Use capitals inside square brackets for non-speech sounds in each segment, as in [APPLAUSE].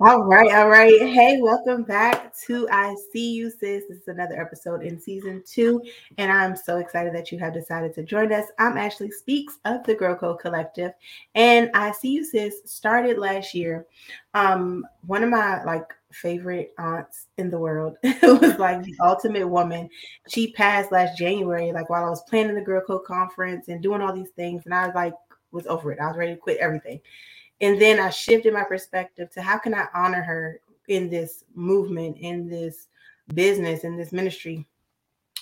All right, all right. Hey, welcome back to I See You, sis. This is another episode in season two, and I'm so excited that you have decided to join us. I'm Ashley Speaks of the Girl Code Collective, and I See You, sis started last year. Um, one of my like favorite aunts in the world [LAUGHS] was like the ultimate woman. She passed last January, like while I was planning the Girl Code conference and doing all these things, and I was like was over it. I was ready to quit everything. And then I shifted my perspective to how can I honor her in this movement, in this business, in this ministry.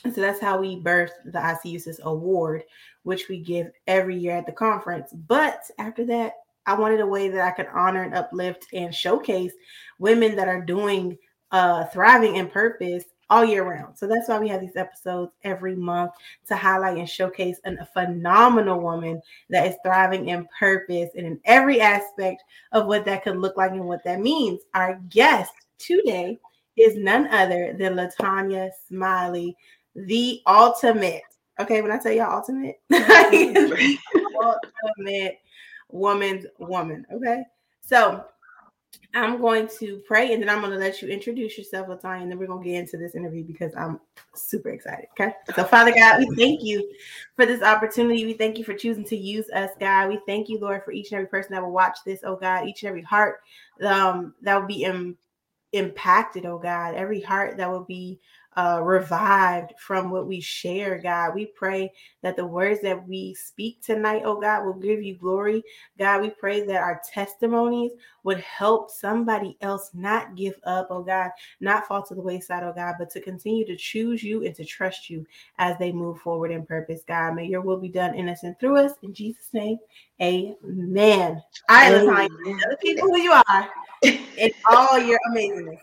And so that's how we birthed the ICUSIS Award, which we give every year at the conference. But after that, I wanted a way that I could honor and uplift and showcase women that are doing uh, thriving in purpose all year round. So that's why we have these episodes every month to highlight and showcase an, a phenomenal woman that is thriving in purpose and in every aspect of what that could look like and what that means. Our guest today is none other than LaTonya Smiley, the ultimate. Okay, when I tell y'all ultimate, [LAUGHS] [LAUGHS] ultimate woman's woman. Okay, so I'm going to pray and then I'm going to let you introduce yourself, LaTonya, and then we're going to get into this interview because I'm super excited. Okay. So, Father God, we thank you for this opportunity. We thank you for choosing to use us, God. We thank you, Lord, for each and every person that will watch this, oh God, each and every heart um, that will be Im- impacted, oh God, every heart that will be uh, revived from what we share, God. We pray that the words that we speak tonight, oh God, will give you glory. God, we pray that our testimonies would help somebody else not give up, oh God, not fall to the wayside, oh God, but to continue to choose you and to trust you as they move forward in purpose, God. May your will be done in us and through us. In Jesus' name, amen. I am telling the people who you are in all your amazingness.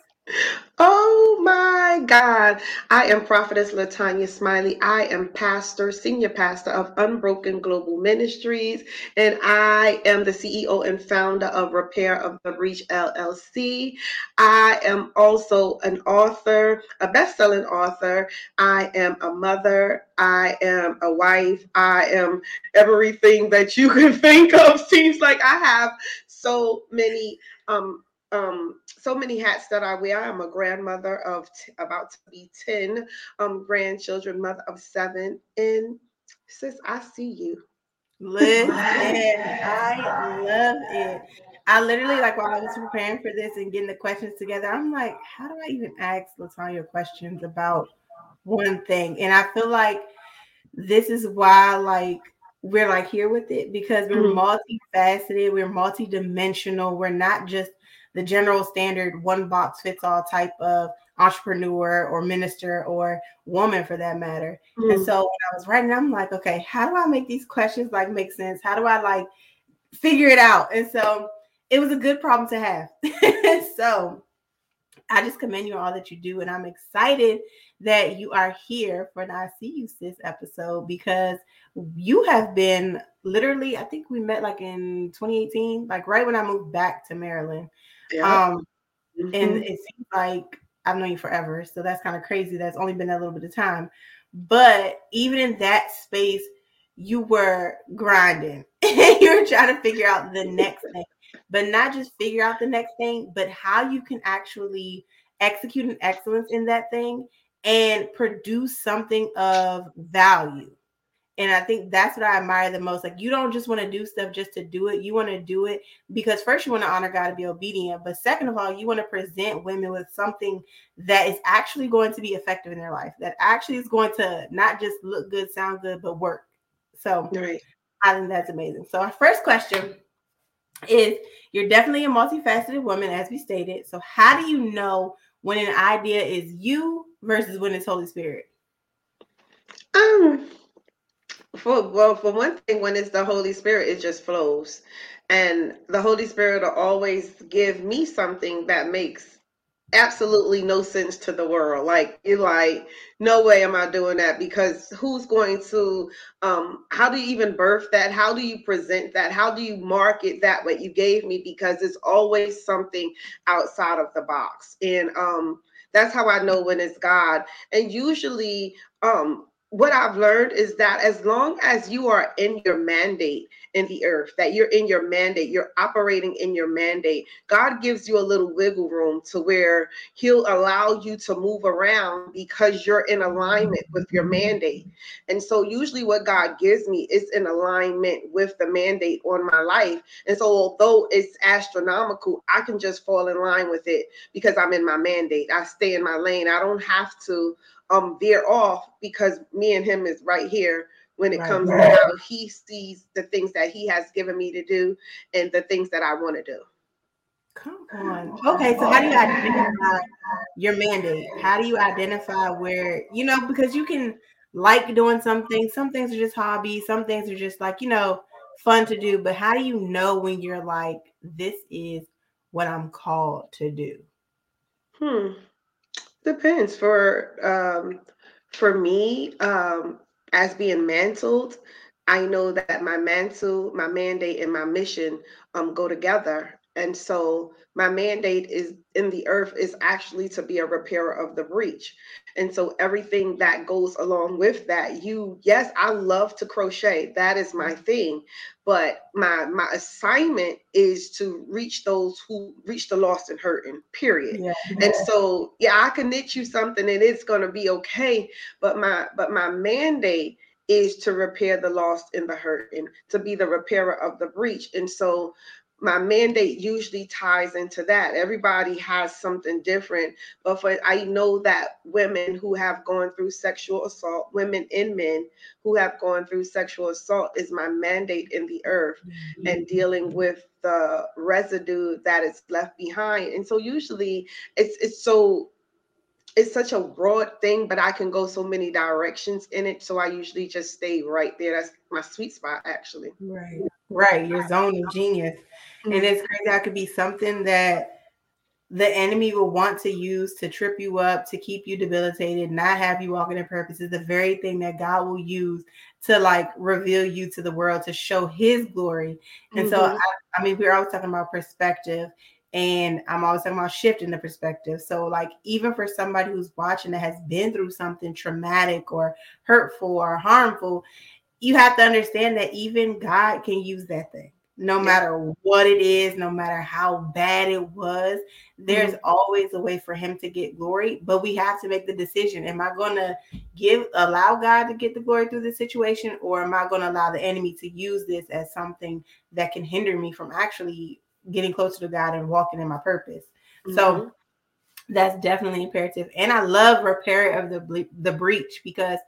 Oh my God. I am Prophetess LaTonya Smiley. I am pastor, senior pastor of Unbroken Global Ministries, and I am the CEO and founder of Repair of the Breach LLC. I am also an author, a best-selling author. I am a mother. I am a wife. I am everything that you [LAUGHS] can think of. Seems like I have so many um um, so many hats that I wear. I'm a grandmother of t- about to be 10 um, grandchildren, mother of seven. And sis, I see you. Listen, I love it. I literally like while I was preparing for this and getting the questions together, I'm like, how do I even ask LaTonya questions about one thing? And I feel like this is why like we're like here with it because we're mm-hmm. multifaceted, we're multidimensional, we're not just the general standard one box fits all type of entrepreneur or minister or woman for that matter. Mm. And so when I was writing, I'm like, okay, how do I make these questions like make sense? How do I like figure it out? And so it was a good problem to have. [LAUGHS] so I just commend you all that you do. And I'm excited that you are here for the I See You Sis episode because you have been literally, I think we met like in 2018, like right when I moved back to Maryland. Yeah. Um, mm-hmm. and it seems like I've known you forever. So that's kind of crazy. That's only been a little bit of time. But even in that space, you were grinding. And [LAUGHS] you were trying to figure out the next [LAUGHS] thing, but not just figure out the next thing, but how you can actually execute an excellence in that thing and produce something of value. And I think that's what I admire the most. Like, you don't just want to do stuff just to do it. You want to do it because first you want to honor God and be obedient. But second of all, you want to present women with something that is actually going to be effective in their life, that actually is going to not just look good, sound good, but work. So right. I think that's amazing. So, our first question is you're definitely a multifaceted woman, as we stated. So, how do you know when an idea is you versus when it's Holy Spirit? Um, for well, for one thing, when it's the Holy Spirit, it just flows, and the Holy Spirit will always give me something that makes absolutely no sense to the world. Like you're like, no way am I doing that because who's going to um how do you even birth that? How do you present that? How do you market that what you gave me? Because it's always something outside of the box. And um that's how I know when it's God. And usually um what I've learned is that as long as you are in your mandate in the earth, that you're in your mandate, you're operating in your mandate, God gives you a little wiggle room to where He'll allow you to move around because you're in alignment with your mandate. And so, usually, what God gives me is in alignment with the mandate on my life. And so, although it's astronomical, I can just fall in line with it because I'm in my mandate. I stay in my lane. I don't have to um veer off because me and him is right here when it right, comes to how he sees the things that he has given me to do and the things that I want to do. Come on. Okay, so how do you identify your mandate? How do you identify where, you know, because you can like doing something, some things are just hobbies, some things are just like, you know, fun to do, but how do you know when you're like, this is what I'm called to do? Hmm. Depends. For um, for me, um, as being mantled, I know that my mantle, my mandate, and my mission um go together. And so my mandate is in the earth is actually to be a repairer of the breach. And so everything that goes along with that, you, yes, I love to crochet. That is my thing. But my my assignment is to reach those who reach the lost and hurting, period. Yeah. And so yeah, I can knit you something and it's gonna be okay. But my but my mandate is to repair the lost and the hurting, to be the repairer of the breach. And so my mandate usually ties into that. Everybody has something different, but for I know that women who have gone through sexual assault, women and men who have gone through sexual assault is my mandate in the earth mm-hmm. and dealing with the residue that is left behind. And so usually it's it's so it's such a broad thing, but I can go so many directions in it. So I usually just stay right there. That's my sweet spot, actually. Right, right. Your zone of genius. Mm-hmm. And it's crazy. That could be something that the enemy will want to use to trip you up, to keep you debilitated, not have you walking in purpose. Is the very thing that God will use to like reveal you to the world to show His glory. And mm-hmm. so, I, I mean, we're always talking about perspective, and I'm always talking about shifting the perspective. So, like, even for somebody who's watching that has been through something traumatic or hurtful or harmful, you have to understand that even God can use that thing no matter what it is, no matter how bad it was, there's mm-hmm. always a way for him to get glory. But we have to make the decision: Am I going to give allow God to get the glory through this situation, or am I going to allow the enemy to use this as something that can hinder me from actually getting closer to God and walking in my purpose? Mm-hmm. So that's definitely imperative. And I love repair of the the breach because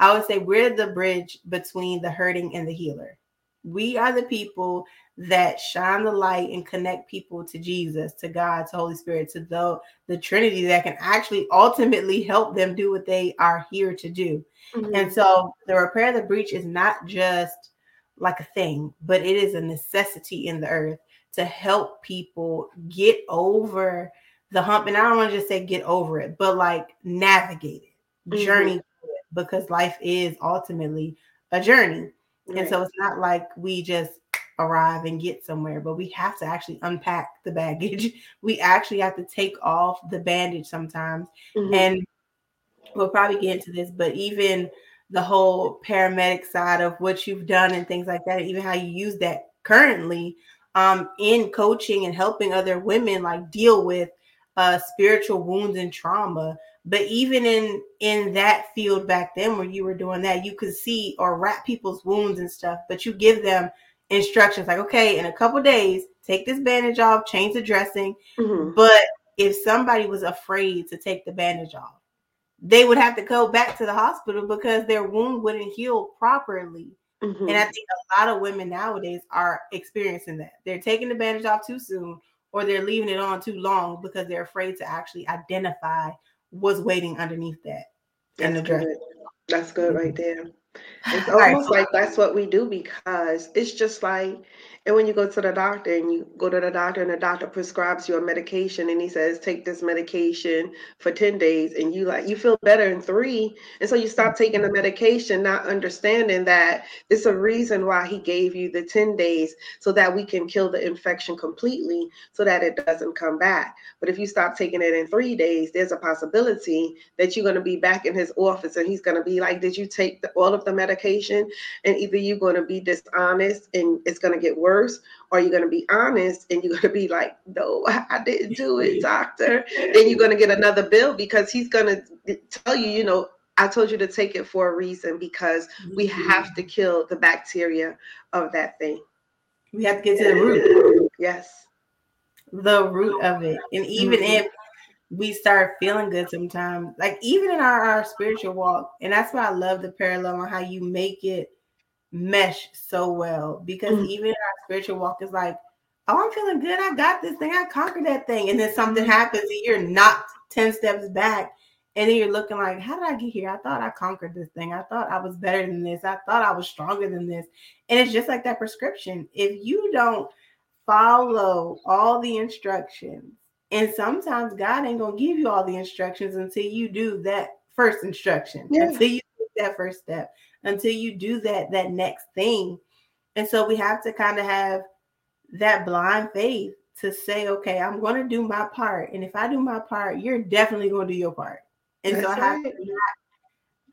I would say we're the bridge between the hurting and the healer we are the people that shine the light and connect people to Jesus, to God, to Holy Spirit, to the, the Trinity that can actually ultimately help them do what they are here to do. Mm-hmm. And so the repair of the breach is not just like a thing, but it is a necessity in the earth to help people get over the hump. And I don't want to just say get over it, but like navigate it, mm-hmm. journey because life is ultimately a journey. And so it's not like we just arrive and get somewhere, but we have to actually unpack the baggage. [LAUGHS] We actually have to take off the bandage sometimes. Mm-hmm. And we'll probably get into this, but even the whole paramedic side of what you've done and things like that, even how you use that currently um, in coaching and helping other women like deal with uh, spiritual wounds and trauma but even in in that field back then where you were doing that you could see or wrap people's wounds and stuff but you give them instructions like okay in a couple days take this bandage off change the dressing mm-hmm. but if somebody was afraid to take the bandage off they would have to go back to the hospital because their wound wouldn't heal properly mm-hmm. and i think a lot of women nowadays are experiencing that they're taking the bandage off too soon or they're leaving it on too long because they're afraid to actually identify what's waiting underneath that in the dress. That's good right there. It's almost like that's what we do because it's just like and when you go to the doctor and you go to the doctor and the doctor prescribes you a medication and he says, take this medication for 10 days and you like you feel better in three. And so you stop taking the medication, not understanding that it's a reason why he gave you the 10 days so that we can kill the infection completely so that it doesn't come back. But if you stop taking it in three days, there's a possibility that you're going to be back in his office and he's going to be like, Did you take the, all of the medication? And either you're going to be dishonest and it's going to get worse or you're going to be honest and you're going to be like no i didn't do it doctor. Then you're going to get another bill because he's going to tell you you know i told you to take it for a reason because we have to kill the bacteria of that thing. We have to get to the root. Yes. The root of it. And even mm-hmm. if we start feeling good sometimes like even in our, our spiritual walk and that's why i love the parallel on how you make it mesh so well because mm-hmm. even our spiritual walk is like, oh, I'm feeling good. I got this thing. I conquered that thing. And then something mm-hmm. happens and you're knocked 10 steps back. And then you're looking like, how did I get here? I thought I conquered this thing. I thought I was better than this. I thought I was stronger than this. And it's just like that prescription. If you don't follow all the instructions, and sometimes God ain't gonna give you all the instructions until you do that first instruction, yeah. until you take that first step until you do that that next thing. And so we have to kind of have that blind faith to say, okay, I'm going to do my part. And if I do my part, you're definitely going to do your part. And That's so I have right. to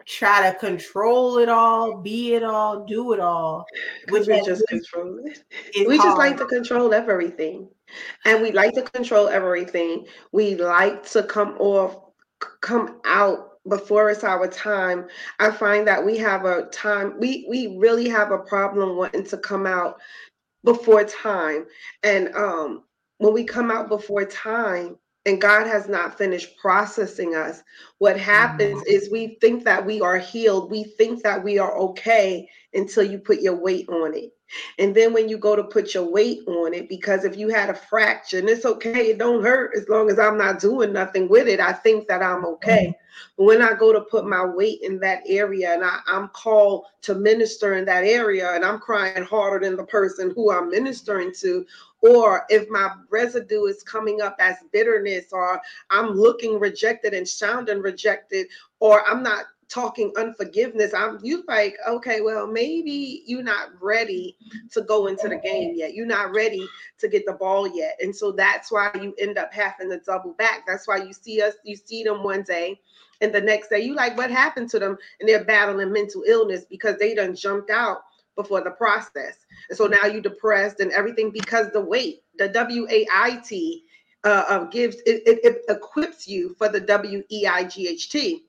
try to control it all, be it all, do it all. Which we just control it. We hard. just like to control everything. And we like to control everything. We like to come off, come out before it's our time i find that we have a time we we really have a problem wanting to come out before time and um when we come out before time and God has not finished processing us. What happens mm-hmm. is we think that we are healed. We think that we are okay until you put your weight on it. And then when you go to put your weight on it, because if you had a fracture, and it's okay, it don't hurt as long as I'm not doing nothing with it. I think that I'm okay. But when I go to put my weight in that area and I, I'm called to minister in that area and I'm crying harder than the person who I'm ministering to, or if my residue is coming up as bitterness, or I'm looking rejected and sounding rejected, or I'm not talking unforgiveness, I'm you like, okay, well, maybe you're not ready to go into the game yet. You're not ready to get the ball yet. And so that's why you end up having to double back. That's why you see us, you see them one day, and the next day you like, what happened to them? And they're battling mental illness because they done jumped out before the process. And so now you're depressed and everything because the weight, the W A I T, uh, uh, gives it, it, it equips you for the W E I G H T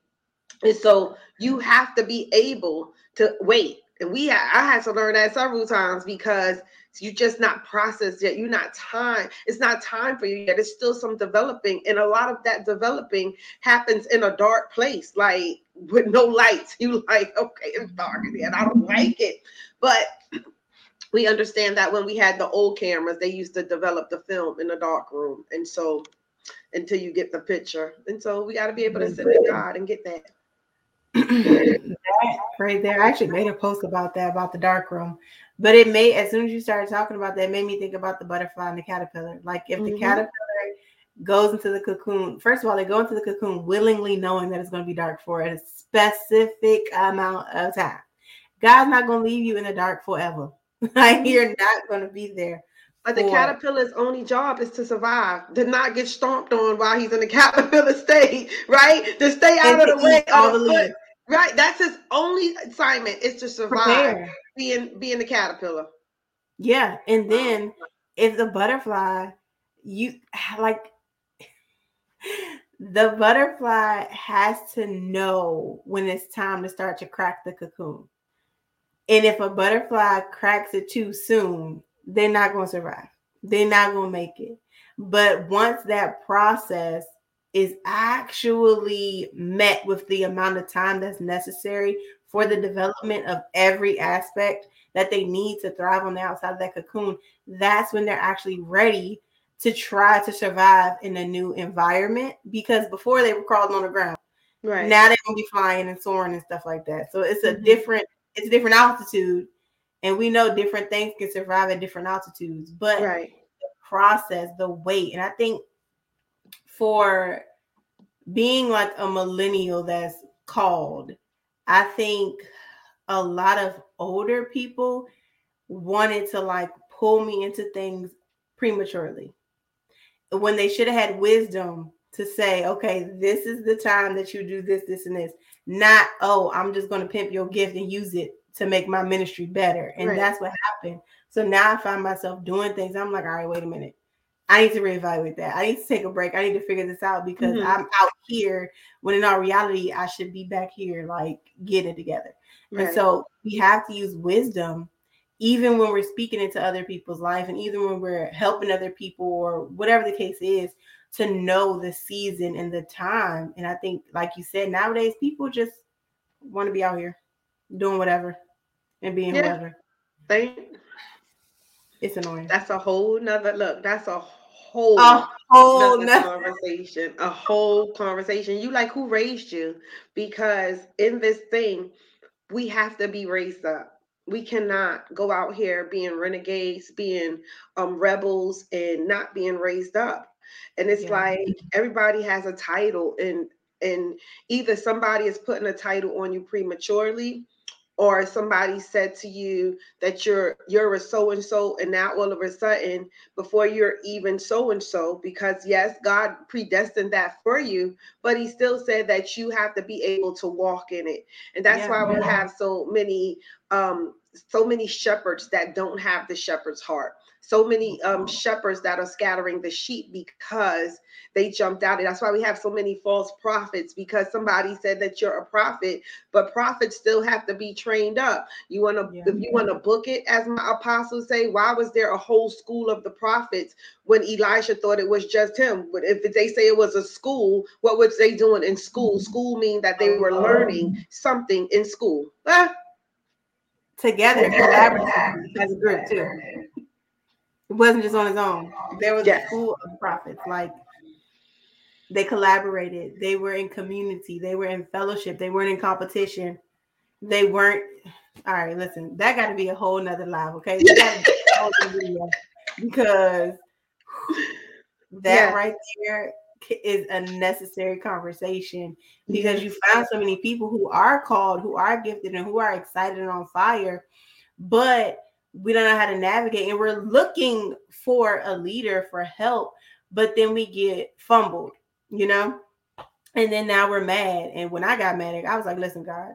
and so you have to be able to wait. And we I had to learn that several times because you're just not processed yet. You're not time. It's not time for you yet. It's still some developing. And a lot of that developing happens in a dark place, like with no lights. [LAUGHS] You like, okay, it's dark and I don't like it. But [CLEARS THROAT] we understand that when we had the old cameras, they used to develop the film in a dark room. And so until you get the picture. And so we got to be able to sit in God and get that that [CLEARS THROAT] right there. I actually made a post about that about the dark room, but it made as soon as you started talking about that, made me think about the butterfly and the caterpillar. Like if mm-hmm. the caterpillar goes into the cocoon, first of all, they go into the cocoon willingly knowing that it's going to be dark for a specific amount of time. God's not going to leave you in the dark forever. [LAUGHS] like you're mm-hmm. not going to be there. But the caterpillar's only job is to survive, to not get stomped on while he's in the [LAUGHS] caterpillar state, right? To stay out and of the way of the foot. Right. That's his only assignment is to survive Prepare. being being the caterpillar. Yeah. And then if the butterfly, you [SIGHS] like [SIGHS] the butterfly has to know when it's time to start to crack the cocoon. And if a butterfly cracks it too soon, they're not going to survive. They're not going to make it. But once that process is actually met with the amount of time that's necessary for the development of every aspect that they need to thrive on the outside of that cocoon, that's when they're actually ready to try to survive in a new environment because before they were crawling on the ground. Right. Now they're gonna be flying and soaring and stuff like that. So it's a mm-hmm. different it's a different altitude, and we know different things can survive at different altitudes. But right. the process, the weight, and I think for being like a millennial that's called, I think a lot of older people wanted to like pull me into things prematurely when they should have had wisdom to say, okay, this is the time that you do this, this, and this. Not, oh, I'm just going to pimp your gift and use it to make my ministry better. And right. that's what happened. So now I find myself doing things. I'm like, all right, wait a minute. I need to reevaluate that. I need to take a break. I need to figure this out because mm-hmm. I'm out here when in all reality, I should be back here, like getting it together. Right. And so we have to use wisdom even when we're speaking into other people's life and even when we're helping other people or whatever the case is to know the season and the time and i think like you said nowadays people just want to be out here doing whatever and being yeah. whatever Thank. it's annoying that's a whole nother look that's a whole a whole nother conversation a whole conversation you like who raised you because in this thing we have to be raised up we cannot go out here being renegades, being um, rebels, and not being raised up. And it's yeah. like everybody has a title, and and either somebody is putting a title on you prematurely, or somebody said to you that you're you're a so and so and now all of a sudden before you're even so and so because yes god predestined that for you but he still said that you have to be able to walk in it and that's yeah, why yeah. we have so many um so many shepherds that don't have the shepherd's heart so many um, shepherds that are scattering the sheep because they jumped out. And that's why we have so many false prophets because somebody said that you're a prophet, but prophets still have to be trained up. You want to, yeah. if you want to book it, as my apostles say, why was there a whole school of the prophets when Elisha thought it was just him? But if they say it was a school, what was they doing in school? Mm-hmm. School mean that they were learning something in school. Ah. Together, collaboratively as a group too. It wasn't just on his own. There was yes. a school of prophets. Like they collaborated. They were in community. They were in fellowship. They weren't in competition. They weren't. All right, listen. That got to be a whole nother live. Okay, [LAUGHS] because that yeah. right there is a necessary conversation because you found so many people who are called, who are gifted, and who are excited and on fire, but we don't know how to navigate and we're looking for a leader for help but then we get fumbled you know? And then now we're mad and when i got mad i was like listen god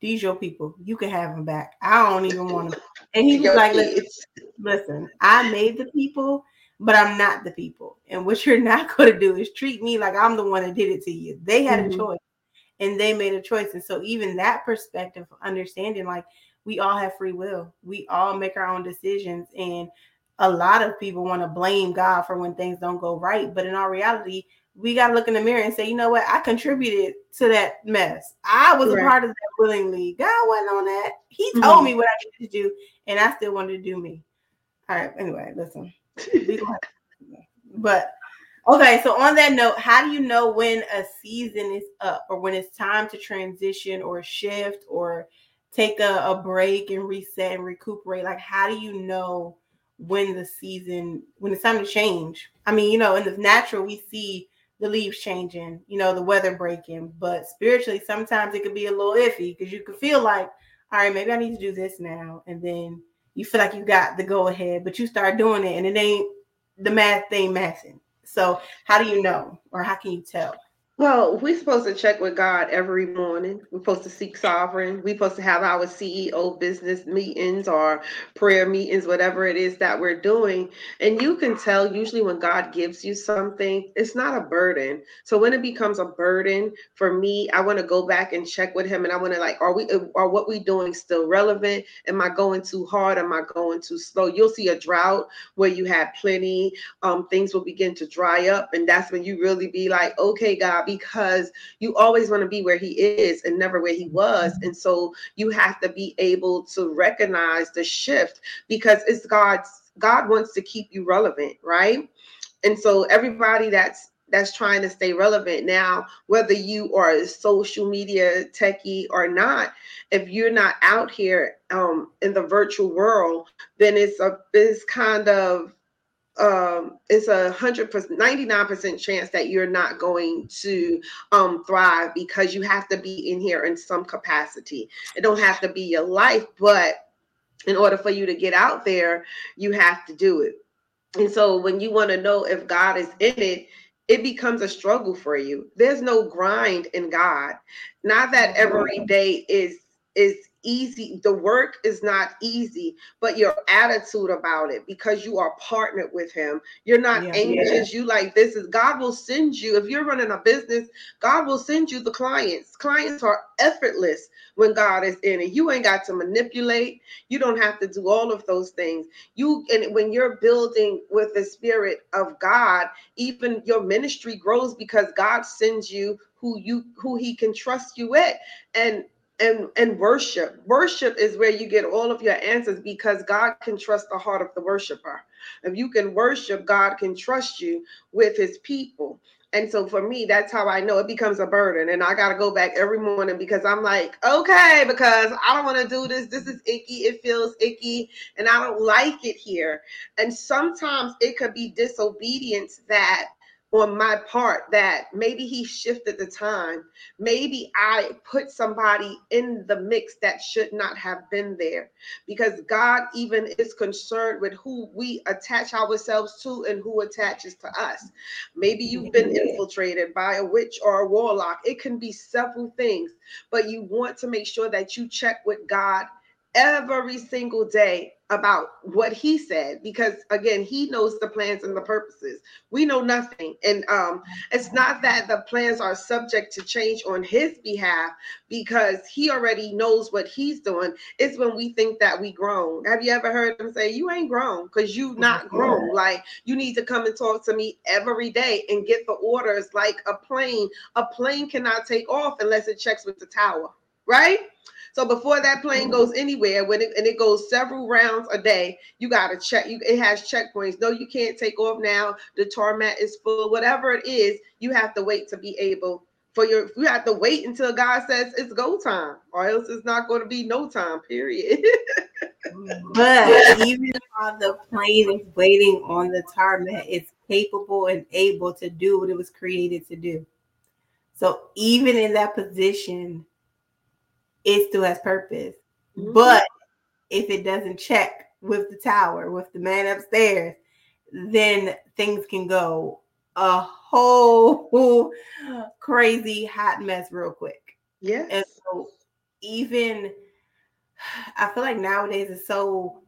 these your people. You can have them back. I don't even [LAUGHS] want to and he was like listen, listen i made the people but i'm not the people. And what you're [LAUGHS] not going to do is treat me like i'm the one that did it to you. They had mm-hmm. a choice and they made a choice. And so even that perspective understanding like we all have free will. We all make our own decisions. And a lot of people want to blame God for when things don't go right. But in all reality, we got to look in the mirror and say, you know what? I contributed to that mess. I was right. a part of that willingly. God wasn't on that. He told mm-hmm. me what I needed to do, and I still wanted to do me. All right. Anyway, listen. but okay. So on that note, how do you know when a season is up, or when it's time to transition, or shift, or take a, a break and reset and recuperate? Like, how do you know when the season, when it's time to change? I mean, you know, in the natural, we see the leaves changing, you know, the weather breaking, but spiritually, sometimes it could be a little iffy because you could feel like, all right, maybe I need to do this now. And then you feel like you got the go ahead, but you start doing it and it ain't the math thing mathing. So, how do you know, or how can you tell? Well, we're supposed to check with God every morning. We're supposed to seek sovereign. We're supposed to have our CEO business meetings or prayer meetings, whatever it is that we're doing. And you can tell usually when God gives you something, it's not a burden. So when it becomes a burden for me, I want to go back and check with him and I want to like, are we are what we doing still relevant? Am I going too hard? Am I going too slow? You'll see a drought where you have plenty. Um, things will begin to dry up, and that's when you really be like, okay, God because you always want to be where he is and never where he was. Mm-hmm. And so you have to be able to recognize the shift because it's God's God wants to keep you relevant, right? And so everybody that's that's trying to stay relevant now whether you are a social media techie or not if you're not out here um, in the virtual world then it's a it's kind of um, it's a hundred percent, ninety nine percent chance that you're not going to um, thrive because you have to be in here in some capacity. It don't have to be your life, but in order for you to get out there, you have to do it. And so when you want to know if God is in it, it becomes a struggle for you. There's no grind in God. Not that every day is is easy. The work is not easy, but your attitude about it because you are partnered with him. You're not yeah, anxious. Yeah. You like this is God will send you. If you're running a business, God will send you the clients. Clients are effortless when God is in it. You ain't got to manipulate. You don't have to do all of those things. You and when you're building with the spirit of God, even your ministry grows because God sends you who you who he can trust you with. And and and worship. Worship is where you get all of your answers because god can trust the heart of the worshiper. If you can worship god can trust you with his people. And so for me that's how i know it becomes a burden. And i got to go back every morning because i'm like okay because i don't want to do this. This is icky. It feels icky and i don't like it here. And sometimes it could be disobedience that on my part that maybe he shifted the time. Maybe I put somebody in the mix that should not have been there because God even is concerned with who we attach ourselves to and who attaches to us. Maybe you've been infiltrated by a witch or a warlock. It can be several things, but you want to make sure that you check with God every single day about what he said because again he knows the plans and the purposes. We know nothing. And um it's not that the plans are subject to change on his behalf because he already knows what he's doing. It's when we think that we grown. Have you ever heard him say you ain't grown because you not [LAUGHS] grown? Like you need to come and talk to me every day and get the orders like a plane. A plane cannot take off unless it checks with the tower right so before that plane goes anywhere, when it and it goes several rounds a day, you got to check. You it has checkpoints. No, you can't take off now. The tarmac is full. Whatever it is, you have to wait to be able for your. You have to wait until God says it's go time, or else it's not going to be no time. Period. [LAUGHS] but even while the plane is waiting on the tarmac, it's capable and able to do what it was created to do. So even in that position, it still has purpose. Mm-hmm. But if it doesn't check with the tower, with the man upstairs, then things can go a whole [LAUGHS] crazy hot mess real quick. Yeah. And so even [SIGHS] I feel like nowadays it's so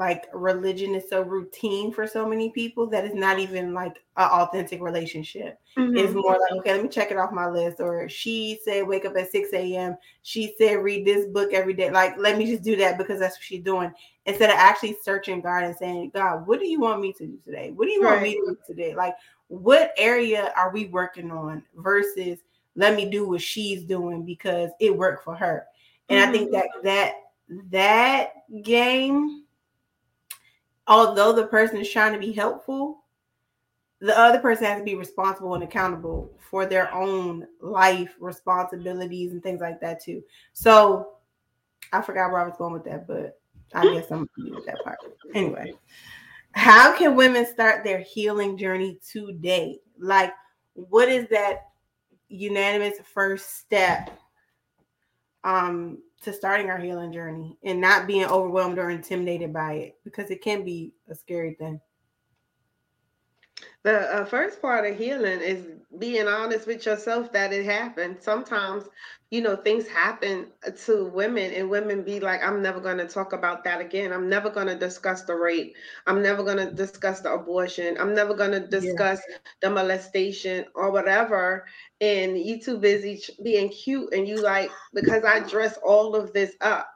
like religion is so routine for so many people that it's not even like an authentic relationship. Mm-hmm. It's more like, okay, let me check it off my list. Or she said wake up at 6 a.m. She said read this book every day. Like, let me just do that because that's what she's doing. Instead of actually searching God and saying, God, what do you want me to do today? What do you right. want me to do today? Like, what area are we working on versus let me do what she's doing because it worked for her. And mm-hmm. I think mm-hmm. that that that game although the person is trying to be helpful, the other person has to be responsible and accountable for their own life responsibilities and things like that too. So I forgot where I was going with that, but I guess I'm with that part. Anyway, how can women start their healing journey today? Like, what is that unanimous first step um to starting our healing journey and not being overwhelmed or intimidated by it because it can be a scary thing. The uh, first part of healing is being honest with yourself that it happened. Sometimes, you know, things happen to women, and women be like, I'm never going to talk about that again. I'm never going to discuss the rape. I'm never going to discuss the abortion. I'm never going to discuss yeah. the molestation or whatever. And you too busy being cute, and you like, because I dress all of this up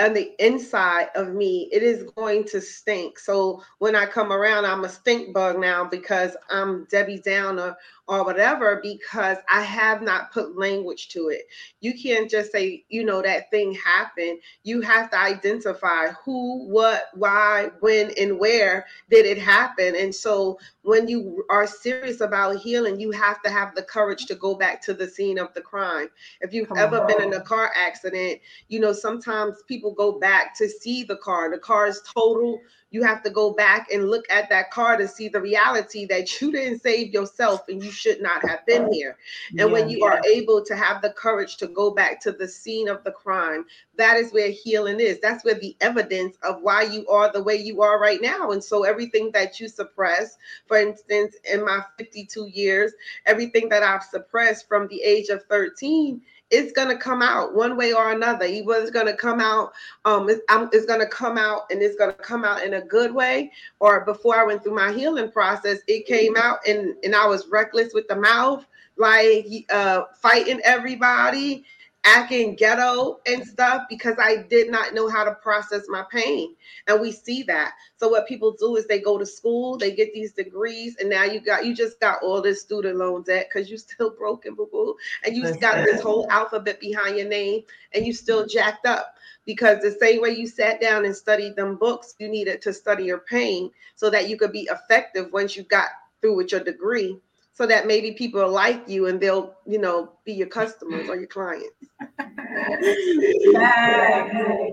on the inside of me, it is going to stink. So when I come around, I'm a stink bug now because I'm Debbie Downer or whatever because I have not put language to it. You can't just say, you know, that thing happened. You have to identify who, what, why, when, and where did it happen. And so when you are serious about healing, you have to have the courage to go back to the scene of the crime. If you've Come ever on. been in a car accident, you know, sometimes people go back to see the car. The car is total you have to go back and look at that car to see the reality that you didn't save yourself and you should not have been here. And yeah, when you yeah. are able to have the courage to go back to the scene of the crime, that is where healing is. That's where the evidence of why you are the way you are right now. And so everything that you suppress, for instance, in my 52 years, everything that I've suppressed from the age of 13 it's going to come out one way or another. He was going to come out. Um, it's, it's going to come out, and it's going to come out in a good way. Or before I went through my healing process, it came out, and and I was reckless with the mouth, like uh, fighting everybody acting ghetto and stuff because I did not know how to process my pain. And we see that. So what people do is they go to school, they get these degrees, and now you got you just got all this student loan debt because you still [LAUGHS] broken, boo boo, and you got this whole alphabet behind your name, and you still jacked up because the same way you sat down and studied them books, you needed to study your pain so that you could be effective once you got through with your degree so that maybe people like you and they'll, you know, be your customers or your clients. [LAUGHS] we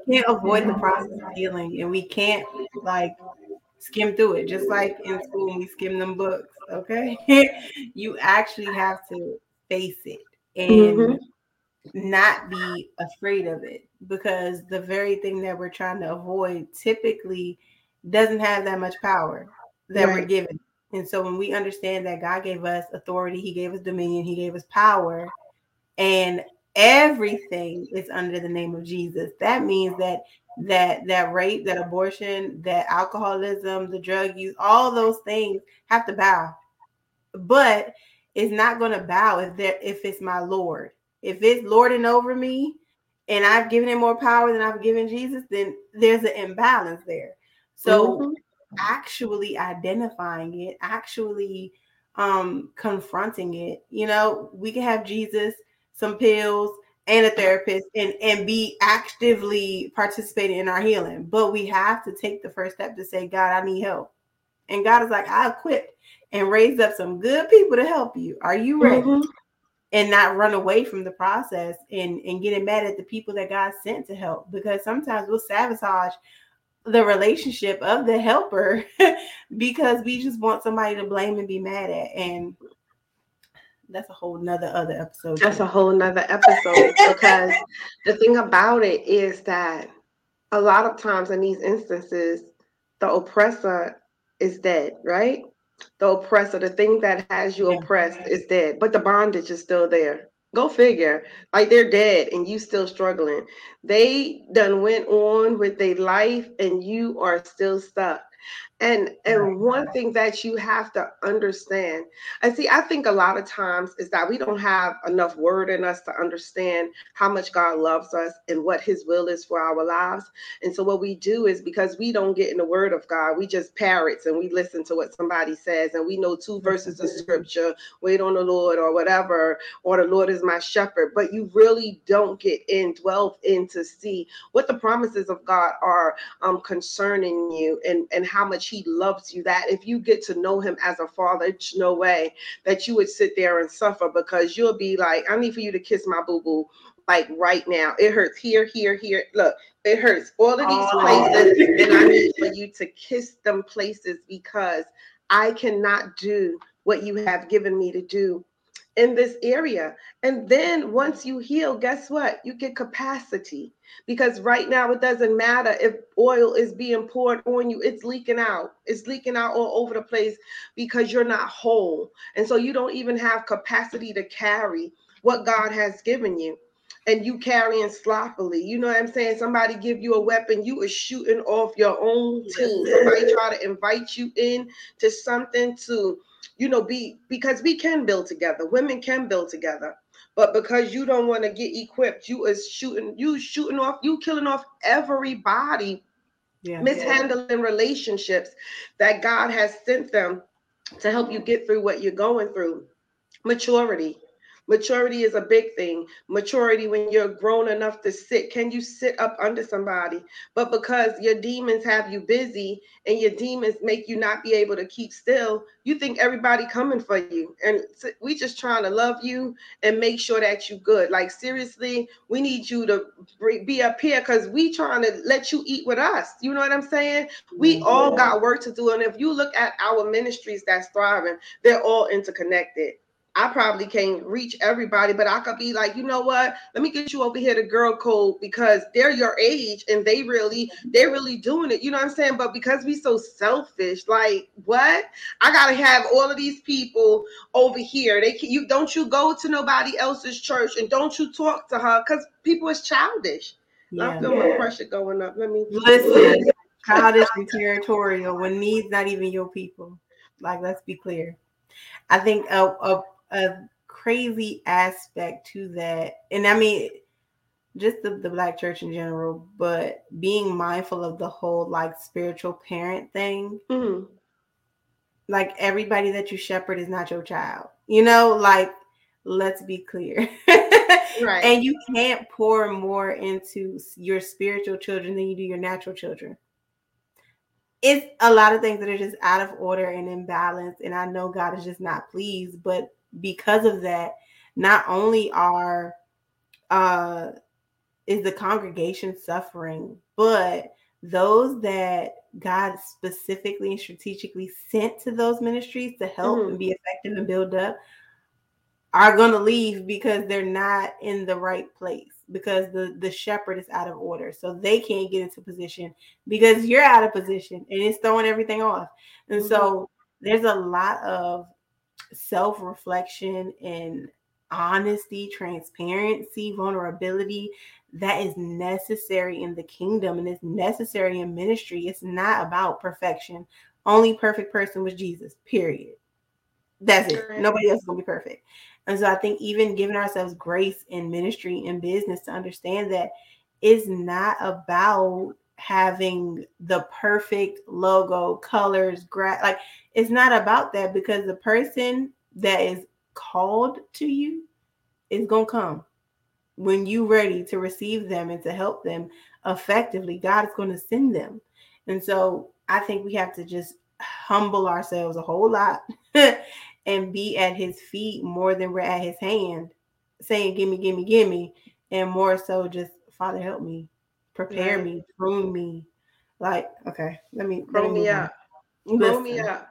can't avoid the process of healing and we can't like skim through it just like in school when we skim them books okay [LAUGHS] you actually have to face it and mm-hmm. not be afraid of it because the very thing that we're trying to avoid typically doesn't have that much power that right. we're given and so when we understand that God gave us authority, He gave us dominion, He gave us power, and everything is under the name of Jesus, that means that that that rape, that abortion, that alcoholism, the drug use, all those things have to bow. But it's not going to bow if there if it's my Lord. If it's lording over me and I've given him more power than I've given Jesus, then there's an imbalance there. So mm-hmm actually identifying it, actually um confronting it. You know, we can have Jesus, some pills, and a therapist and and be actively participating in our healing. But we have to take the first step to say god i need help. And god is like i equipped and raised up some good people to help you. Are you ready? Mm-hmm. and not run away from the process and and getting mad at the people that god sent to help. Because sometimes we'll sabotage the relationship of the helper [LAUGHS] because we just want somebody to blame and be mad at and that's a whole nother other episode that's a whole nother episode [LAUGHS] because the thing about it is that a lot of times in these instances the oppressor is dead right? The oppressor the thing that has you yeah. oppressed is dead but the bondage is still there Go figure. Like they're dead and you still struggling. They done went on with their life and you are still stuck. And and one thing that you have to understand, I see, I think a lot of times is that we don't have enough word in us to understand how much God loves us and what his will is for our lives. And so what we do is because we don't get in the word of God, we just parrots and we listen to what somebody says and we know two verses of scripture, wait on the Lord or whatever, or the Lord is my shepherd, but you really don't get in, dwell in to see what the promises of God are um, concerning you and, and how much he loves you that if you get to know him as a father it's no way that you would sit there and suffer because you'll be like i need for you to kiss my boo-boo like right now. It hurts here here here. Look it hurts all of these oh. places and i need [LAUGHS] for you to kiss them places because i cannot do what you have given me to do in this area. And then once you heal, guess what? You get capacity because right now it doesn't matter if oil is being poured on you, it's leaking out. It's leaking out all over the place because you're not whole. And so you don't even have capacity to carry what God has given you. And you carrying sloppily, you know what I'm saying? Somebody give you a weapon, you are shooting off your own team. Somebody try to invite you in to something to you know, be because we can build together. Women can build together. But because you don't want to get equipped, you is shooting, you shooting off, you killing off everybody, yeah. mishandling relationships that God has sent them to help you get through what you're going through. Maturity Maturity is a big thing. Maturity when you're grown enough to sit. Can you sit up under somebody? But because your demons have you busy and your demons make you not be able to keep still, you think everybody coming for you. And we just trying to love you and make sure that you good. Like seriously, we need you to be up here because we trying to let you eat with us. You know what I'm saying? We mm-hmm. all got work to do. And if you look at our ministries that's thriving, they're all interconnected. I probably can't reach everybody, but I could be like, you know what? Let me get you over here to Girl Code because they're your age and they really, they're really doing it. You know what I'm saying? But because we so selfish, like what? I gotta have all of these people over here. They can, you don't you go to nobody else's church and don't you talk to her because people is childish. Yeah. I feel my pressure going up. Let me listen. childish and territorial when needs not even your people. Like, let's be clear. I think a, a a crazy aspect to that. And I mean, just the, the black church in general, but being mindful of the whole like spiritual parent thing. Mm-hmm. Like everybody that you shepherd is not your child. You know, like let's be clear. [LAUGHS] right. And you can't pour more into your spiritual children than you do your natural children. It's a lot of things that are just out of order and imbalance. And I know God is just not pleased, but because of that, not only are uh is the congregation suffering, but those that God specifically and strategically sent to those ministries to help mm-hmm. and be effective and build up are going to leave because they're not in the right place because the the shepherd is out of order so they can't get into position because you're out of position and it's throwing everything off and mm-hmm. so there's a lot of self reflection and honesty, transparency, vulnerability that is necessary in the kingdom and it's necessary in ministry. It's not about perfection. Only perfect person was Jesus, period. That's it. Nobody else is going to be perfect. And so I think even giving ourselves grace in ministry and business to understand that it's not about having the perfect logo, colors, gra- like it's not about that because the person that is called to you is going to come. When you ready to receive them and to help them effectively god is going to send them. And so i think we have to just humble ourselves a whole lot [LAUGHS] and be at his feet more than we're at his hand saying gimme gimme gimme and more so just father help me prepare yeah. me prune me. Like okay let me grow me up. Grow me up.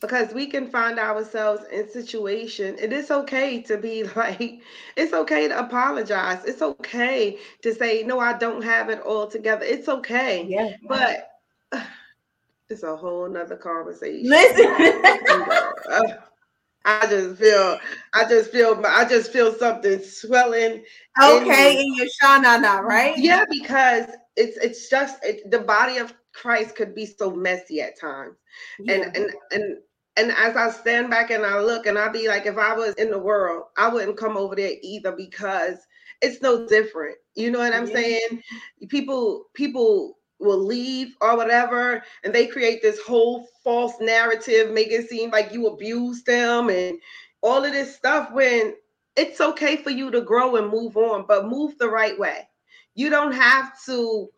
Because we can find ourselves in situation and it is okay to be [LAUGHS] like it's okay to apologize. It's okay to say no i don't have it all together. It's okay. Yeah. But uh, [SIGHS] it's a whole nother conversation. Listen [LAUGHS] I just feel, I just feel, I just feel something swelling. Okay, in, in your shana, right? Yeah, because it's it's just it, the body of Christ could be so messy at times, yeah. and and and and as I stand back and I look and I be like, if I was in the world, I wouldn't come over there either because it's no different. You know what I'm yeah. saying? People, people will leave or whatever, and they create this whole false narrative, make it seem like you abused them and all of this stuff when it's okay for you to grow and move on, but move the right way. You don't have to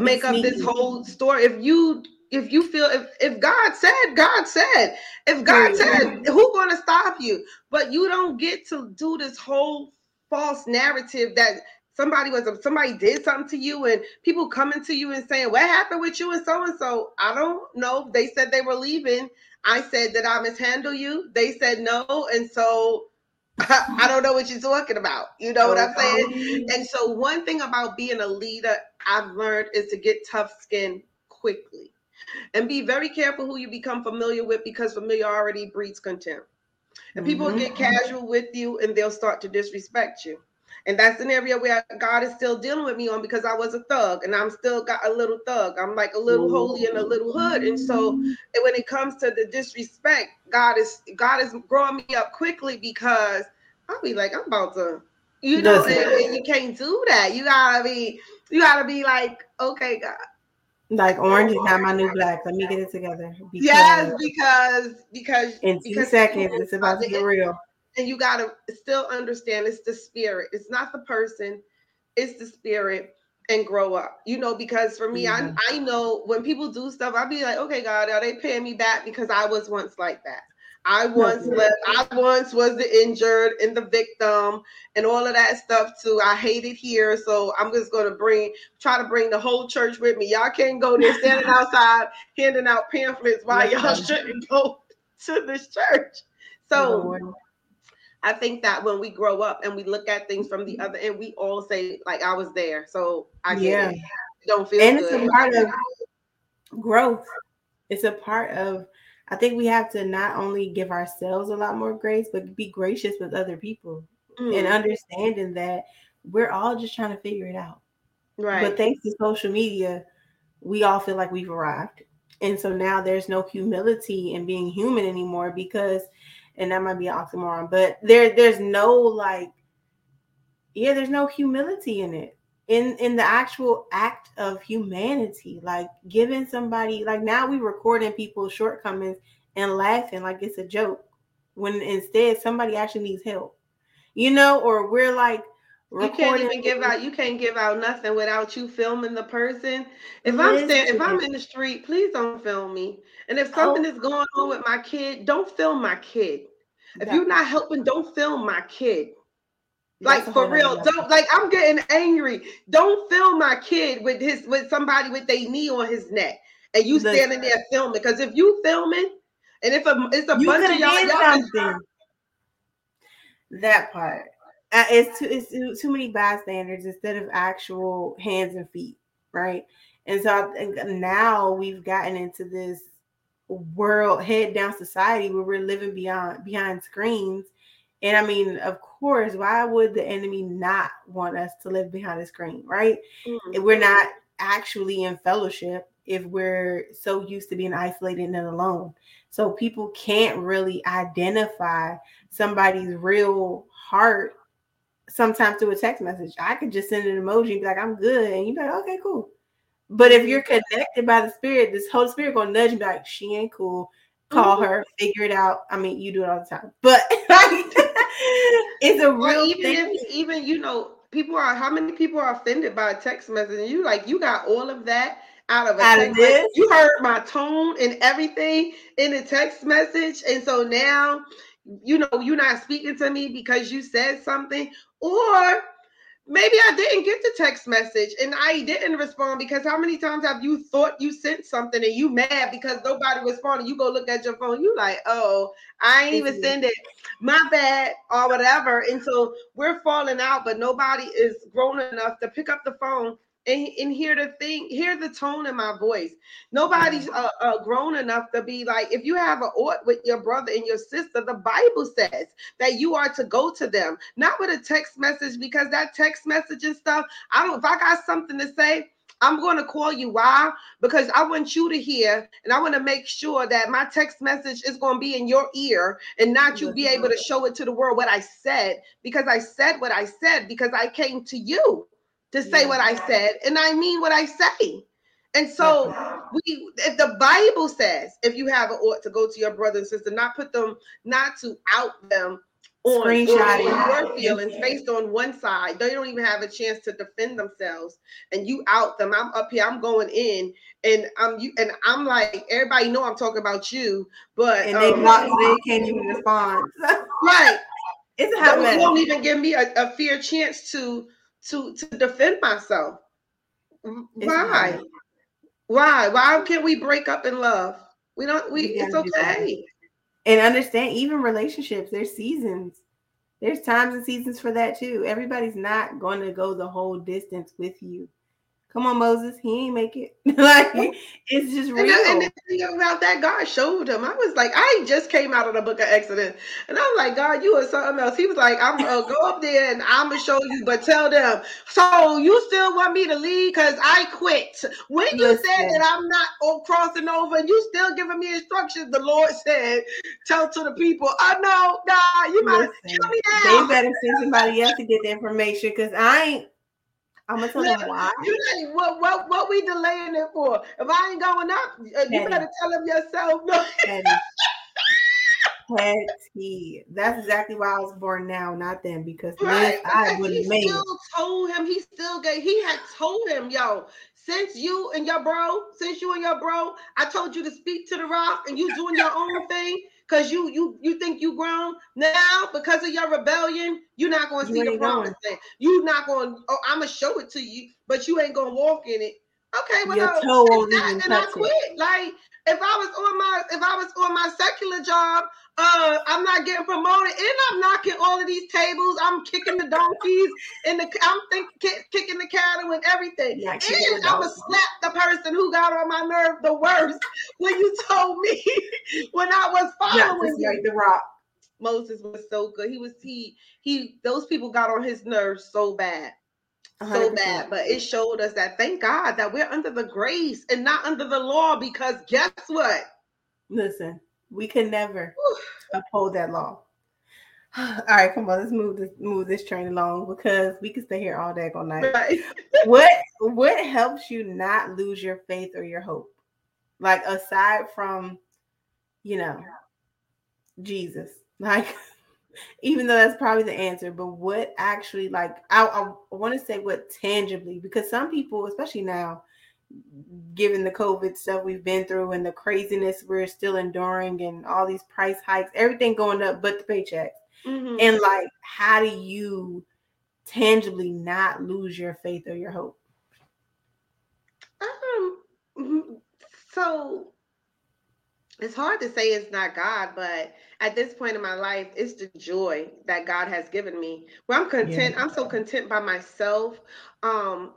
make it's up me. this whole story. If you if you feel if, if God said, God said, if God said, who gonna stop you? But you don't get to do this whole false narrative that somebody was somebody did something to you and people coming to you and saying, What happened with you and so and so? I don't know. They said they were leaving. I said that I mishandle you. They said no. And so [LAUGHS] I don't know what you're talking about. You know what I'm saying? And so one thing about being a leader I've learned is to get tough skin quickly and be very careful who you become familiar with because familiarity breeds contempt. And people mm-hmm. get casual with you and they'll start to disrespect you. And that's an area where God is still dealing with me on because I was a thug and I'm still got a little thug. I'm like a little holy and a little hood. And so when it comes to the disrespect, God is God is growing me up quickly because I'll be like, I'm about to, you know, and, and you can't do that. You gotta be, you gotta be like, okay, God. Like orange is not my new [LAUGHS] black. Let me get it together. Because yes, because because in two because seconds it's about to get real and you got to still understand it's the spirit. It's not the person it's the spirit and grow up you know because for me. I, I know when people do stuff i'll be like okay god are they paying me back? Because i was once like that. I once left i once was the injured and the victim and all of that stuff too. I hate it here so i'm just going to bring try to bring the whole church with me. Y'all can't go there standing [LAUGHS] outside handing out pamphlets while y'all shouldn't go [LAUGHS] to this church. So I think that when we grow up and we look at things from the other end, we all say like I was there. So I yeah. don't feel and good. it's a part of growth. It's a part of I think we have to not only give ourselves a lot more grace, but be gracious with other people mm. and understanding that we're all just trying to figure it out. Right. But thanks to social media, we all feel like we've arrived. And so now there's no humility in being human anymore because and that might be an oxymoron, but there there's no like yeah, there's no humility in it. In in the actual act of humanity, like giving somebody like now we recording people's shortcomings and laughing like it's a joke when instead somebody actually needs help. You know, or we're like you can't even give out you can't give out nothing without you filming the person if i'm standing if i'm in the street please don't film me and if something oh. is going on with my kid don't film my kid if you're not helping, don't film my kid. Like for real, don't like I'm getting angry. Don't film my kid with his with somebody with their knee on his neck and you standing there filming. Because if you filming and if a, it's a bunch of y'all, y'all that part. Uh, it's too it's too, too many bystanders instead of actual hands and feet, right? And so I think now we've gotten into this world head down society where we're living beyond behind screens. And i mean of course why would the enemy not want us to live behind a screen right? Mm-hmm. if we're not actually in fellowship if we're so used to being isolated and alone. So people can't really identify somebody's real heart sometimes through a text message. I could just send an emoji and be like i'm good and you'd be like okay cool but if you're connected by the spirit, this Holy Spirit gonna nudge you like, she ain't cool. Call mm-hmm. her, figure it out. I mean, you do it all the time, but [LAUGHS] it's a real even thing. If, even you know, people are how many people are offended by a text message, and you like you got all of that out of a out text of message. You heard my tone and everything in the text message, and so now you know you're not speaking to me because you said something, or maybe I didn't get the text message and I didn't respond because how many times have you thought you sent something and you mad because nobody responded? You go look at your phone, you like, oh, I ain't even mm-hmm. send it, my bad, or whatever. And so we're falling out, but nobody is grown enough to pick up the phone and, and hear the thing, hear the tone in my voice. Nobody's uh, uh, grown enough to be like, if you have an ought with your brother and your sister, the Bible says that you are to go to them, not with a text message, because that text message and stuff, I don't, if I got something to say, I'm going to call you. Why? Because I want you to hear, and I want to make sure that my text message is going to be in your ear and not you be able to show it to the world what I said because I said what I said because I came to you to say yeah. what I said, and I mean what I say. And so we if the Bible says if you have an ought to go to your brother and sister, not put them, not to out them on, on your feelings based on one side. They don't even have a chance to defend themselves, and you out them. I'm up here, I'm going in, and I'm you and I'm like, everybody know I'm talking about you, but and they, um, they can't even respond. [LAUGHS] right. It's a don't, don't even give me a, a fair chance to to to defend myself. Why? Why? Why can't we break up in love? We don't. We. It's okay. And understand, even relationships, there's seasons. There's times and seasons for that too. Everybody's not going to go the whole distance with you. Come on, Moses, he ain't make it. [LAUGHS] like it's just real. And, the thing about that, God showed him. I was like, I just came out of the book of Exodus, and I'm like, God, you are something else. He was like, I'm gonna go up there and I'm gonna show you, but tell them. So you still want me to leave because I quit. When you Listen. said that I'm not crossing over, and you still giving me instructions, the Lord said, tell to the people, I oh, know, God, you might kill me now. They better send somebody else to get the information because I ain't. I'm gonna tell them why. You know, what what what we delaying it for? If I ain't going up, uh, you better tell them yourself. No. [LAUGHS] Petty. That's exactly why I was born now, not then, because right. I would have made. Still told him. He still gave. He had told him, yo. Since you and your bro, since you and your bro, I told you to speak to the rock, and you doing your own thing because you you you think you grown now because of your rebellion. You're not going to see the promise land. You're not going. Oh, I'm gonna show it to you, but you ain't gonna walk in it. Okay, well, your toe won't even and I quit. It. Like if I was on my if I was on my secular job, uh, I'm not getting promoted, and I'm knocking all of these tables. I'm kicking the donkeys, and the I'm think, kicking the cattle and everything. Yeah, and I would slap the person who got on my nerve the worst when you told me [LAUGHS] when I was following yeah, you. the rock. Moses was so good. He was he he. Those people got on his nerves so bad. 100%. so bad. But it showed us that thank God that we're under the grace and not under the law because guess what? Listen, we can never uphold that law. [SIGHS] All right, come on, let's move this move this train along because we can stay here all day all night. Right. [LAUGHS] what what helps you not lose your faith or your hope? Like aside from, you know, Jesus. Like [LAUGHS] even though that's probably the answer, but what actually like I, I want to say what tangibly because some people, especially now, given the COVID stuff we've been through and the craziness we're still enduring and all these price hikes, everything going up but the paychecks. Mm-hmm. And like, how do you tangibly not lose your faith or your hope? Um, mm-hmm. so it's hard to say it's not God, but at this point in my life, it's the joy that God has given me. Where I'm content, yeah. I'm so content by myself um,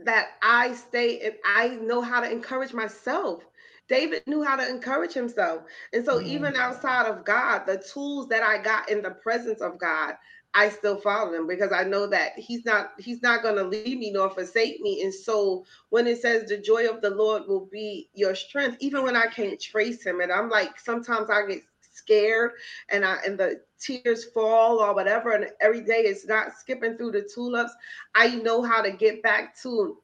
that I stay, and I know how to encourage myself. David knew how to encourage himself. And so, even outside of God, the tools that I got in the presence of God, I still follow him because I know that he's not he's not going to leave me nor forsake me. And so when it says the joy of the Lord will be your strength, even when I can't trace him, and I'm like sometimes I get scared and I and the tears fall or whatever, and every day it's not skipping through the tulips. I know how to get back to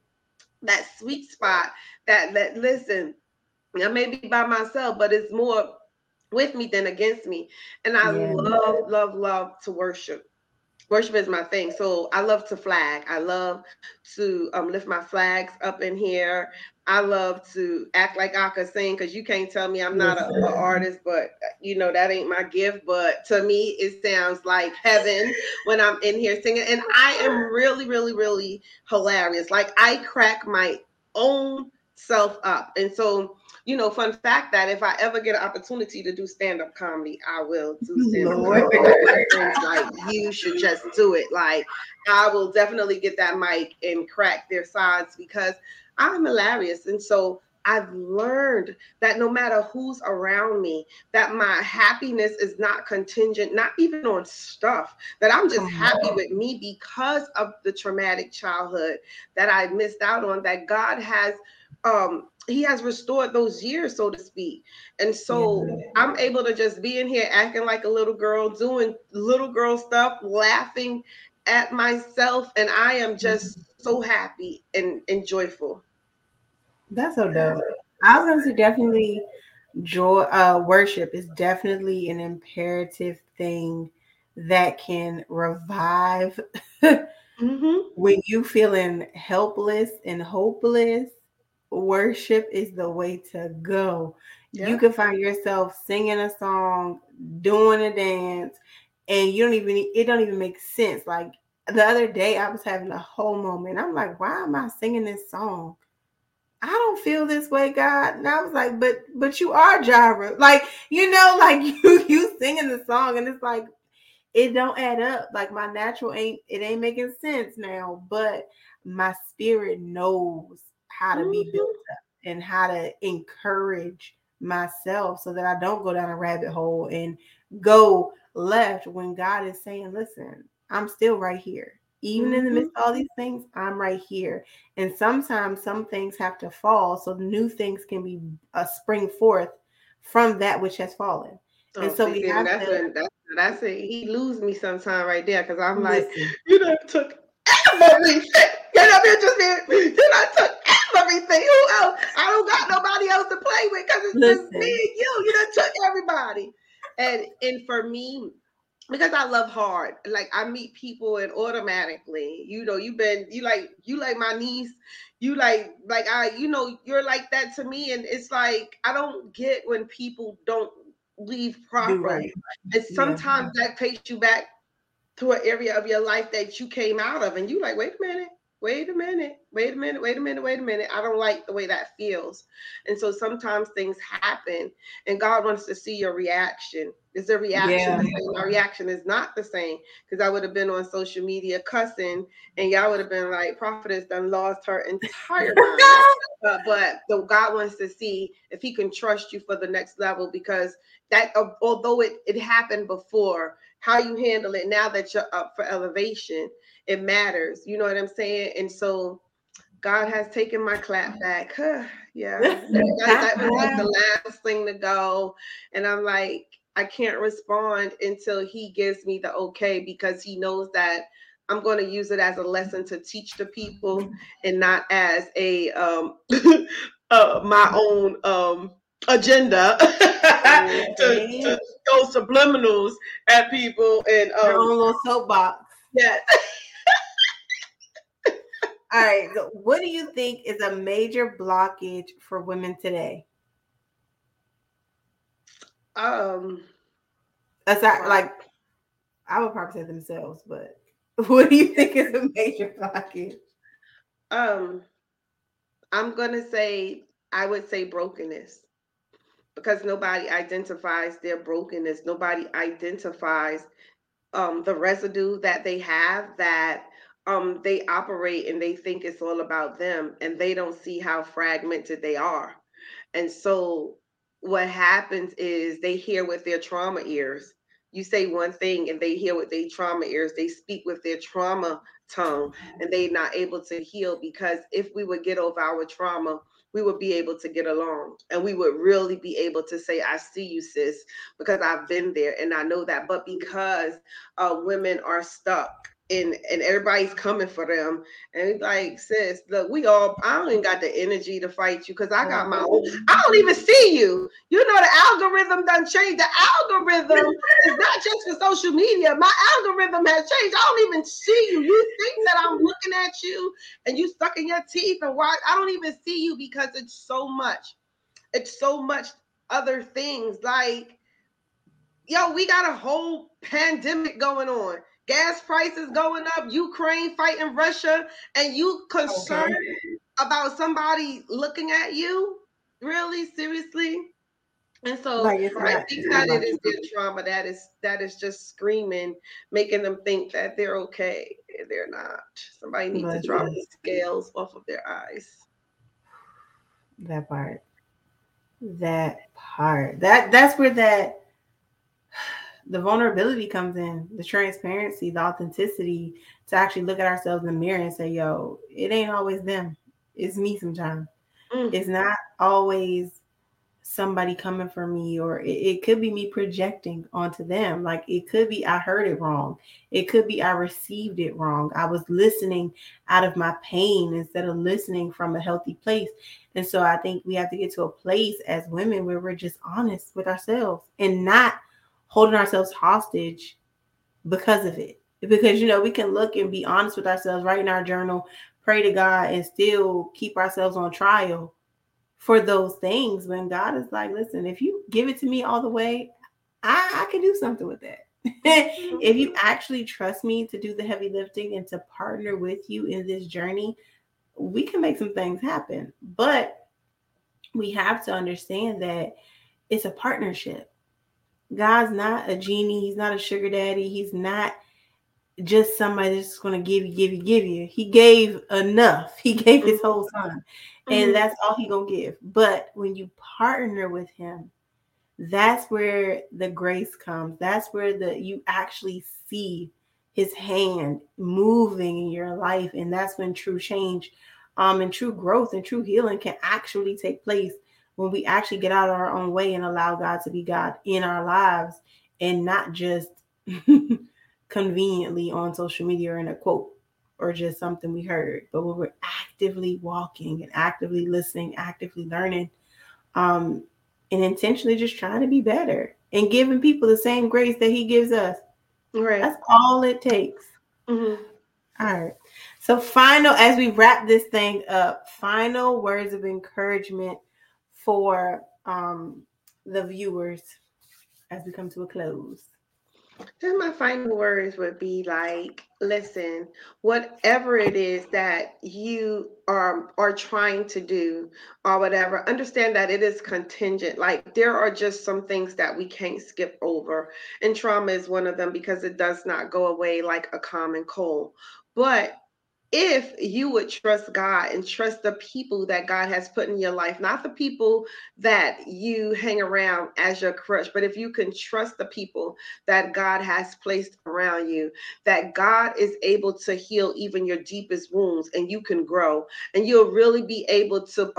that sweet spot. That that listen, I may be by myself, but it's more with me than against me. And I yeah. love, love, love to worship worship is my thing. So I love to flag. I love to um, lift my flags up in here. I love to act like I could sing because you can't tell me I'm not an artist, but you know that ain't my gift. But to me, it sounds like heaven when I'm in here singing, and I am really, really, really hilarious. Like I crack my own self up, and so you know, fun fact that if I ever get an opportunity to do stand up comedy, I will do [LAUGHS] stand up comedy. like you should just do it. Like I will definitely get that mic and crack their sides because I'm hilarious. And so I've learned that no matter who's around me, that my happiness is not contingent, not even on stuff, that I'm just happy with me because of the traumatic childhood that I missed out on, that God has um he has restored those years, so to speak. And so yeah. I'm able to just be in here acting like a little girl, doing little girl stuff, laughing at myself, and I am just so happy and, and joyful. That's so dope. I was gonna say definitely joy uh worship is definitely an imperative thing that can revive [LAUGHS] mm-hmm. when you feeling helpless and hopeless worship is the way to go. Yeah. You can find yourself singing a song, doing a dance, and you don't even it don't even make sense. Like the other day, I was having a whole moment. I'm like, why am I singing this song? I don't feel this way, God. And I was like, but but you are Jireh. Like, you know, [LAUGHS] like you you singing the song, and it's like it don't add up. Like my natural ain't it ain't making sense now. But my spirit knows how to be built mm-hmm. up and how to encourage myself so that I don't go down a rabbit hole and go left when God is saying, listen, I'm still right here. Even in the midst of all mm-hmm. these things, I'm right here. And sometimes some things have to fall so new things can be uh, spring forth from that which has fallen. Oh, and so we have that's to, what, that's what I say. He lose me sometime right there because I'm listen. like, you know, took [LAUGHS] everything. You know, just you know, took everything. Who else? I don't got nobody else to play with because it's listen. just me and you. You know, took everybody. And and for me, because I love hard. Like I meet people and automatically, you know, you've been you like you like my niece, you like like I, you know, you're like that to me. And it's like I don't get when people don't leave properly. Right. And sometimes yeah. that takes you back to an area of your life that you came out of, and you like, wait a minute, wait a minute, wait a minute, wait a minute, wait a minute. I don't like the way that feels. And so sometimes things happen, and God wants to see your reaction. Is the reaction yeah. the same? My reaction is not the same because I would have been on social media cussing, and y'all would have been like, Prophetess done lost her entire [LAUGHS] mind. but the God wants to see if He can trust you for the next level because that, uh, although it, it happened before, how you handle it now that you're up for elevation it matters. You know what I'm saying? And so God has taken my clap back. yeah, that, that was like the last thing to go. And I'm like, I can't respond until he gives me the okay because he knows that I'm going to use it as a lesson to teach the people and not as a um [LAUGHS] uh, my own um agenda [LAUGHS] to, to, go subliminals at people and um, your own little soapbox. Yes. [LAUGHS] All right. So what do you think is a major blockage for women today? Um, aside, like I would probably say themselves, but [LAUGHS] what do you think is a major blockage? Um, I'm gonna say I would say brokenness because nobody identifies their brokenness. Nobody identifies um, the residue that they have that um, they operate and they think it's all about them and they don't see how fragmented they are. And so what happens is they hear with their trauma ears. You say one thing and they hear with their trauma ears. They speak with their trauma tongue and they're not able to heal because if we would get over our trauma, we would be able to get along and we would really be able to say, I see you, sis, because I've been there and I know that. But because uh, women are stuck and and everybody's coming for them. And like, sis, look, we all I don't even got the energy to fight you because I got my own. I don't even see you. You know the algorithm done changed. The algorithm [LAUGHS] is not just for social media. My algorithm has changed. I don't even see you. You think that I'm looking at you and you stuck in your teeth and why I don't even see you because it's so much. It's so much other things like yo, we got a whole pandemic going on gas prices going up, Ukraine fighting Russia, and you concerned okay. about somebody looking at you? Really, seriously? And so like I think that it is their trauma that is that is just screaming, making them think that they're okay. They're not. Somebody needs to drop the scales off of their eyes. That part. That part. That that's where that the vulnerability comes in, the transparency, the authenticity to actually look at ourselves in the mirror and say, yo, it ain't always them. It's me sometimes. Mm. It's not always somebody coming for me, or it, it, could be me projecting onto them. Like it could be I heard it wrong. It could be I received it wrong. I was listening out of my pain instead of listening from a healthy place. And so I think we have to get to a place as women where we're just honest with ourselves and not holding ourselves hostage because of it. Because you know, we can look and be honest with ourselves, write in our journal, pray to God, and still keep ourselves on trial for those things when God is like, listen, if you give it to me all the way, I, I can do something with that. [LAUGHS] if you actually trust me to do the heavy lifting and to partner with you in this journey, we can make some things happen. But we have to understand that it's a partnership. God's not a genie. He's not a sugar daddy. He's not just somebody that's going to give you, give you, give you. He gave enough. [LAUGHS] He gave his whole son, mm-hmm. and that's all he gonna give. But when you partner with him, that's where the grace comes. That's where the you actually see his hand moving in your life, and that's when true change, um, and true growth and true healing can actually take place when we actually get out of our own way and allow God to be God in our lives, and not just [LAUGHS] conveniently on social media or in a quote or just something we heard, but when we're actively walking and actively listening, actively learning, um, and intentionally just trying to be better and giving people the same grace that He gives us. Right. That's all it takes. Mm-hmm. All right. So, final, as we wrap this thing up, final words of encouragement for um, the viewers as we come to a close. Just my final words would be like, listen, whatever it is that you are are trying to do or whatever, understand that it is contingent. Like there are just some things that we can't skip over. And trauma is one of them because it does not go away like a common cold. But if you would trust God and trust the people that God has put in your life, not the people that you hang around as your crush, but if you can trust the people that God has placed around you, that God is able to heal even your deepest wounds and you can grow and you'll really be able to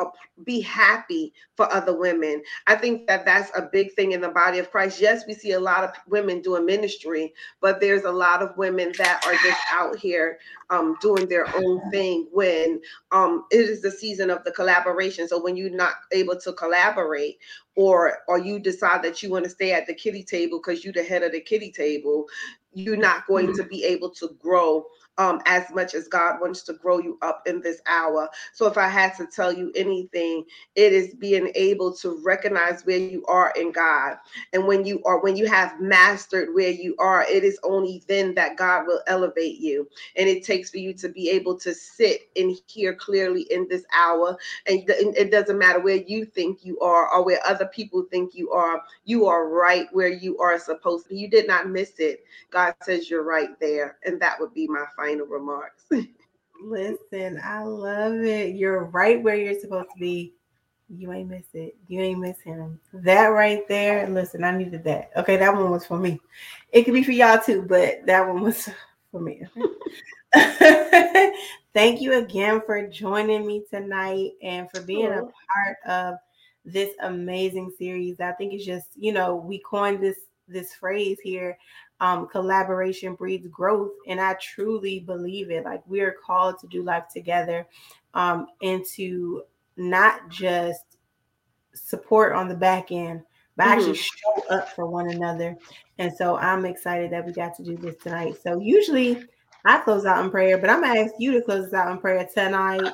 be happy for other women. I think that that's a big thing in the body of Christ. Yes, we see a lot of women doing ministry, but there's a lot of women that are just out here um, doing their own thing when um, it is the season of the collaboration. So when you're not able to collaborate, or or you decide that you want to stay at the kitty table because you're the head of the kitty table, you're not going mm-hmm. to be able to grow um, as much as God wants to grow you up in this hour. So, if I had to tell you anything, it is being able to recognize where you are in God. And when you are, when you have mastered where you are, it is only then that God will elevate you. And it takes for you to be able to sit and hear clearly in this hour. And it doesn't matter where you think you are or where other people think you are, you are right where you are supposed to. You did not miss it. God says you're right there. And that would be my final final remarks. [LAUGHS] Listen, I love it. You're right where you're supposed to be. You ain't miss it. You ain't miss him. That right there. Listen, I needed that. Okay, that one was for me. It could be for y'all too, but that one was [LAUGHS] for me. [LAUGHS] Thank you again for joining me tonight and for being a part of this amazing series. I think it's just, you know, we coined this this phrase here um, collaboration breeds growth. And I truly believe it. Like we are called to do life together um, and to not just support on the back end, but mm-hmm. actually show up for one another. And so I'm excited that we got to do this tonight. So usually I close out in prayer, but I'm gonna ask you to close us out in prayer tonight.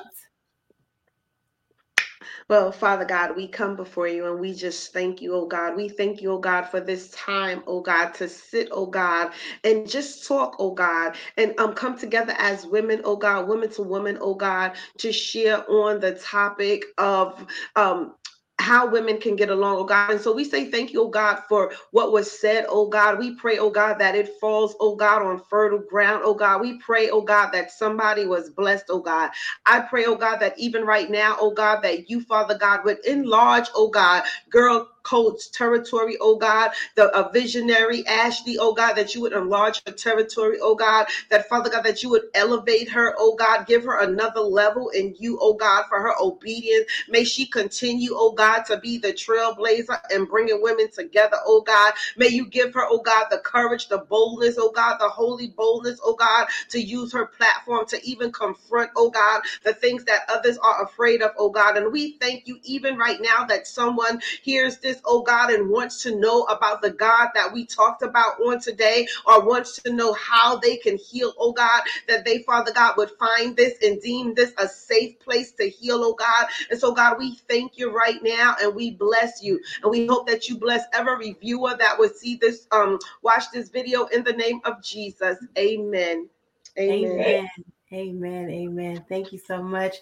Well, Father God, we come before you and we just thank you, oh God. We thank you, oh God, for this time, oh God, to sit, oh God, and just talk, oh God, and um come together as women, oh God, women to women, oh God, to share on the topic of um how women can get along, oh God. And so we say thank you, oh God, for what was said, oh God. We pray, oh God, that it falls, oh God, on fertile ground, oh God. We pray, oh God, that somebody was blessed, oh God. I pray, oh God, that even right now, oh God, that you, Father God, would enlarge, oh God, girl coach territory, oh God, the a visionary Ashley, oh God, that you would enlarge her territory, oh God, that Father God, that you would elevate her, oh God, give her another level in you, oh God, for her obedience. May she continue, oh God, to be the trailblazer and bringing women together, oh God. May you give her, oh God, the courage, the boldness, oh God, the holy boldness, oh God, to use her platform to even confront, oh God, the things that others are afraid of, oh God. And we thank you even right now that someone hears this oh God, and wants to know about the God that we talked about on today, or wants to know how they can heal, oh God, that they, Father God, would find this and deem this a safe place to heal, oh God. And so, God, we thank you right now and we bless you. And we hope that you bless every viewer that would see this, um, watch this video in the name of Jesus. Amen. Amen. Amen. Amen. Amen. Thank you so much.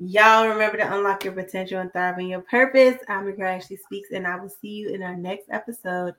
Y'all remember to unlock your potential and thrive in your purpose. I'm your girl Ashley Speaks, and I will see you in our next episode.